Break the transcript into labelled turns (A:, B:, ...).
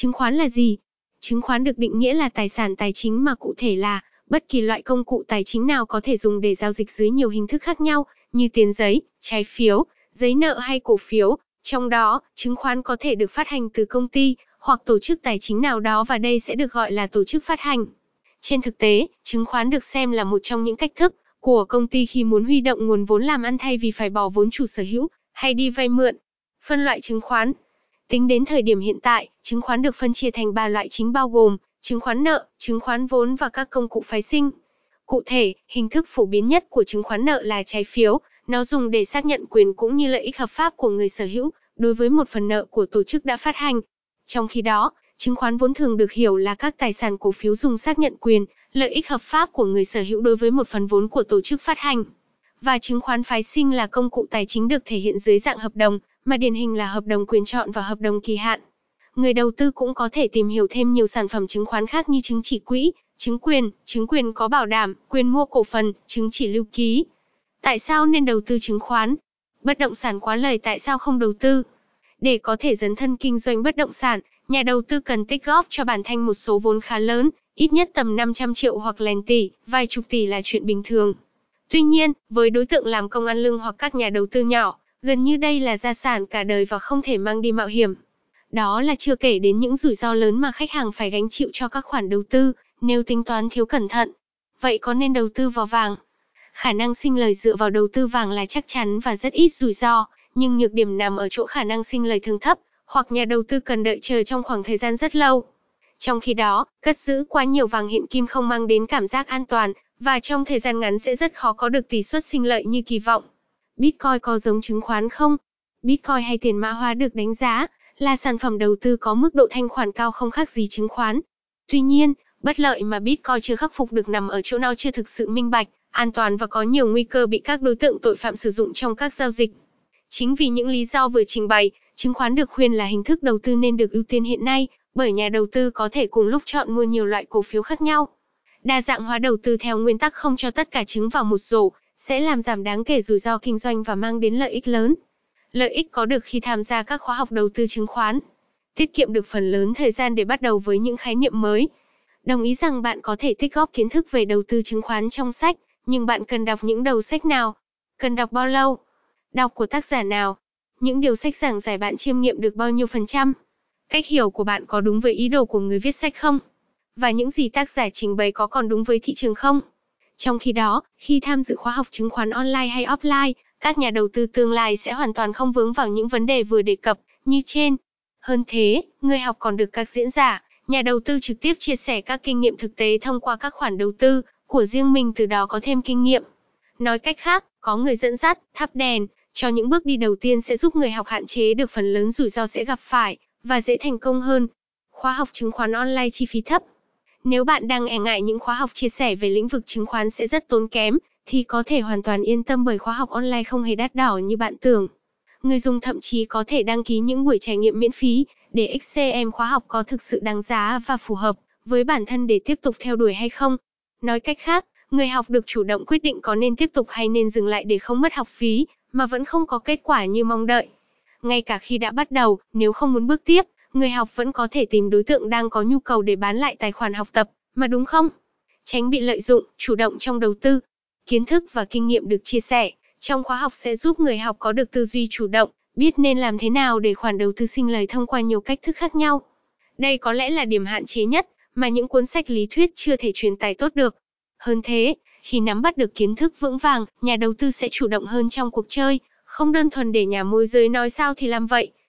A: Chứng khoán là gì? Chứng khoán được định nghĩa là tài sản tài chính mà cụ thể là bất kỳ loại công cụ tài chính nào có thể dùng để giao dịch dưới nhiều hình thức khác nhau, như tiền giấy, trái phiếu, giấy nợ hay cổ phiếu. Trong đó, chứng khoán có thể được phát hành từ công ty hoặc tổ chức tài chính nào đó và đây sẽ được gọi là tổ chức phát hành. Trên thực tế, chứng khoán được xem là một trong những cách thức của công ty khi muốn huy động nguồn vốn làm ăn thay vì phải bỏ vốn chủ sở hữu hay đi vay mượn. Phân loại chứng khoán Tính đến thời điểm hiện tại, chứng khoán được phân chia thành 3 loại chính bao gồm chứng khoán nợ, chứng khoán vốn và các công cụ phái sinh. Cụ thể, hình thức phổ biến nhất của chứng khoán nợ là trái phiếu, nó dùng để xác nhận quyền cũng như lợi ích hợp pháp của người sở hữu đối với một phần nợ của tổ chức đã phát hành. Trong khi đó, chứng khoán vốn thường được hiểu là các tài sản cổ phiếu dùng xác nhận quyền, lợi ích hợp pháp của người sở hữu đối với một phần vốn của tổ chức phát hành. Và chứng khoán phái sinh là công cụ tài chính được thể hiện dưới dạng hợp đồng, mà điển hình là hợp đồng quyền chọn và hợp đồng kỳ hạn. Người đầu tư cũng có thể tìm hiểu thêm nhiều sản phẩm chứng khoán khác như chứng chỉ quỹ, chứng quyền, chứng quyền có bảo đảm, quyền mua cổ phần, chứng chỉ lưu ký. Tại sao nên đầu tư chứng khoán? Bất động sản quá lời tại sao không đầu tư? Để có thể dấn thân kinh doanh bất động sản, nhà đầu tư cần tích góp cho bản thân một số vốn khá lớn, ít nhất tầm 500 triệu hoặc lèn tỷ, vài chục tỷ là chuyện bình thường. Tuy nhiên, với đối tượng làm công ăn lương hoặc các nhà đầu tư nhỏ, gần như đây là gia sản cả đời và không thể mang đi mạo hiểm. Đó là chưa kể đến những rủi ro lớn mà khách hàng phải gánh chịu cho các khoản đầu tư, nếu tính toán thiếu cẩn thận. Vậy có nên đầu tư vào vàng? Khả năng sinh lời dựa vào đầu tư vàng là chắc chắn và rất ít rủi ro, nhưng nhược điểm nằm ở chỗ khả năng sinh lời thường thấp, hoặc nhà đầu tư cần đợi chờ trong khoảng thời gian rất lâu. Trong khi đó, cất giữ quá nhiều vàng hiện kim không mang đến cảm giác an toàn, và trong thời gian ngắn sẽ rất khó có được tỷ suất sinh lợi như kỳ vọng. Bitcoin có giống chứng khoán không? Bitcoin hay tiền mã hóa được đánh giá là sản phẩm đầu tư có mức độ thanh khoản cao không khác gì chứng khoán. Tuy nhiên, bất lợi mà Bitcoin chưa khắc phục được nằm ở chỗ nó chưa thực sự minh bạch, an toàn và có nhiều nguy cơ bị các đối tượng tội phạm sử dụng trong các giao dịch. Chính vì những lý do vừa trình bày, chứng khoán được khuyên là hình thức đầu tư nên được ưu tiên hiện nay, bởi nhà đầu tư có thể cùng lúc chọn mua nhiều loại cổ phiếu khác nhau. Đa dạng hóa đầu tư theo nguyên tắc không cho tất cả trứng vào một rổ, sẽ làm giảm đáng kể rủi ro kinh doanh và mang đến lợi ích lớn. Lợi ích có được khi tham gia các khóa học đầu tư chứng khoán. Tiết kiệm được phần lớn thời gian để bắt đầu với những khái niệm mới. Đồng ý rằng bạn có thể tích góp kiến thức về đầu tư chứng khoán trong sách, nhưng bạn cần đọc những đầu sách nào? Cần đọc bao lâu? Đọc của tác giả nào? Những điều sách giảng giải bạn chiêm nghiệm được bao nhiêu phần trăm? Cách hiểu của bạn có đúng với ý đồ của người viết sách không? Và những gì tác giả trình bày có còn đúng với thị trường không? Trong khi đó, khi tham dự khóa học chứng khoán online hay offline, các nhà đầu tư tương lai sẽ hoàn toàn không vướng vào những vấn đề vừa đề cập như trên. Hơn thế, người học còn được các diễn giả, nhà đầu tư trực tiếp chia sẻ các kinh nghiệm thực tế thông qua các khoản đầu tư của riêng mình từ đó có thêm kinh nghiệm. Nói cách khác, có người dẫn dắt, thắp đèn, cho những bước đi đầu tiên sẽ giúp người học hạn chế được phần lớn rủi ro sẽ gặp phải, và dễ thành công hơn. Khóa học chứng khoán online chi phí thấp. Nếu bạn đang e ngại những khóa học chia sẻ về lĩnh vực chứng khoán sẽ rất tốn kém, thì có thể hoàn toàn yên tâm bởi khóa học online không hề đắt đỏ như bạn tưởng. Người dùng thậm chí có thể đăng ký những buổi trải nghiệm miễn phí để XCM khóa học có thực sự đáng giá và phù hợp với bản thân để tiếp tục theo đuổi hay không. Nói cách khác, người học được chủ động quyết định có nên tiếp tục hay nên dừng lại để không mất học phí, mà vẫn không có kết quả như mong đợi. Ngay cả khi đã bắt đầu, nếu không muốn bước tiếp, người học vẫn có thể tìm đối tượng đang có nhu cầu để bán lại tài khoản học tập, mà đúng không? Tránh bị lợi dụng, chủ động trong đầu tư. Kiến thức và kinh nghiệm được chia sẻ trong khóa học sẽ giúp người học có được tư duy chủ động, biết nên làm thế nào để khoản đầu tư sinh lời thông qua nhiều cách thức khác nhau. Đây có lẽ là điểm hạn chế nhất mà những cuốn sách lý thuyết chưa thể truyền tải tốt được. Hơn thế, khi nắm bắt được kiến thức vững vàng, nhà đầu tư sẽ chủ động hơn trong cuộc chơi, không đơn thuần để nhà môi giới nói sao thì làm vậy,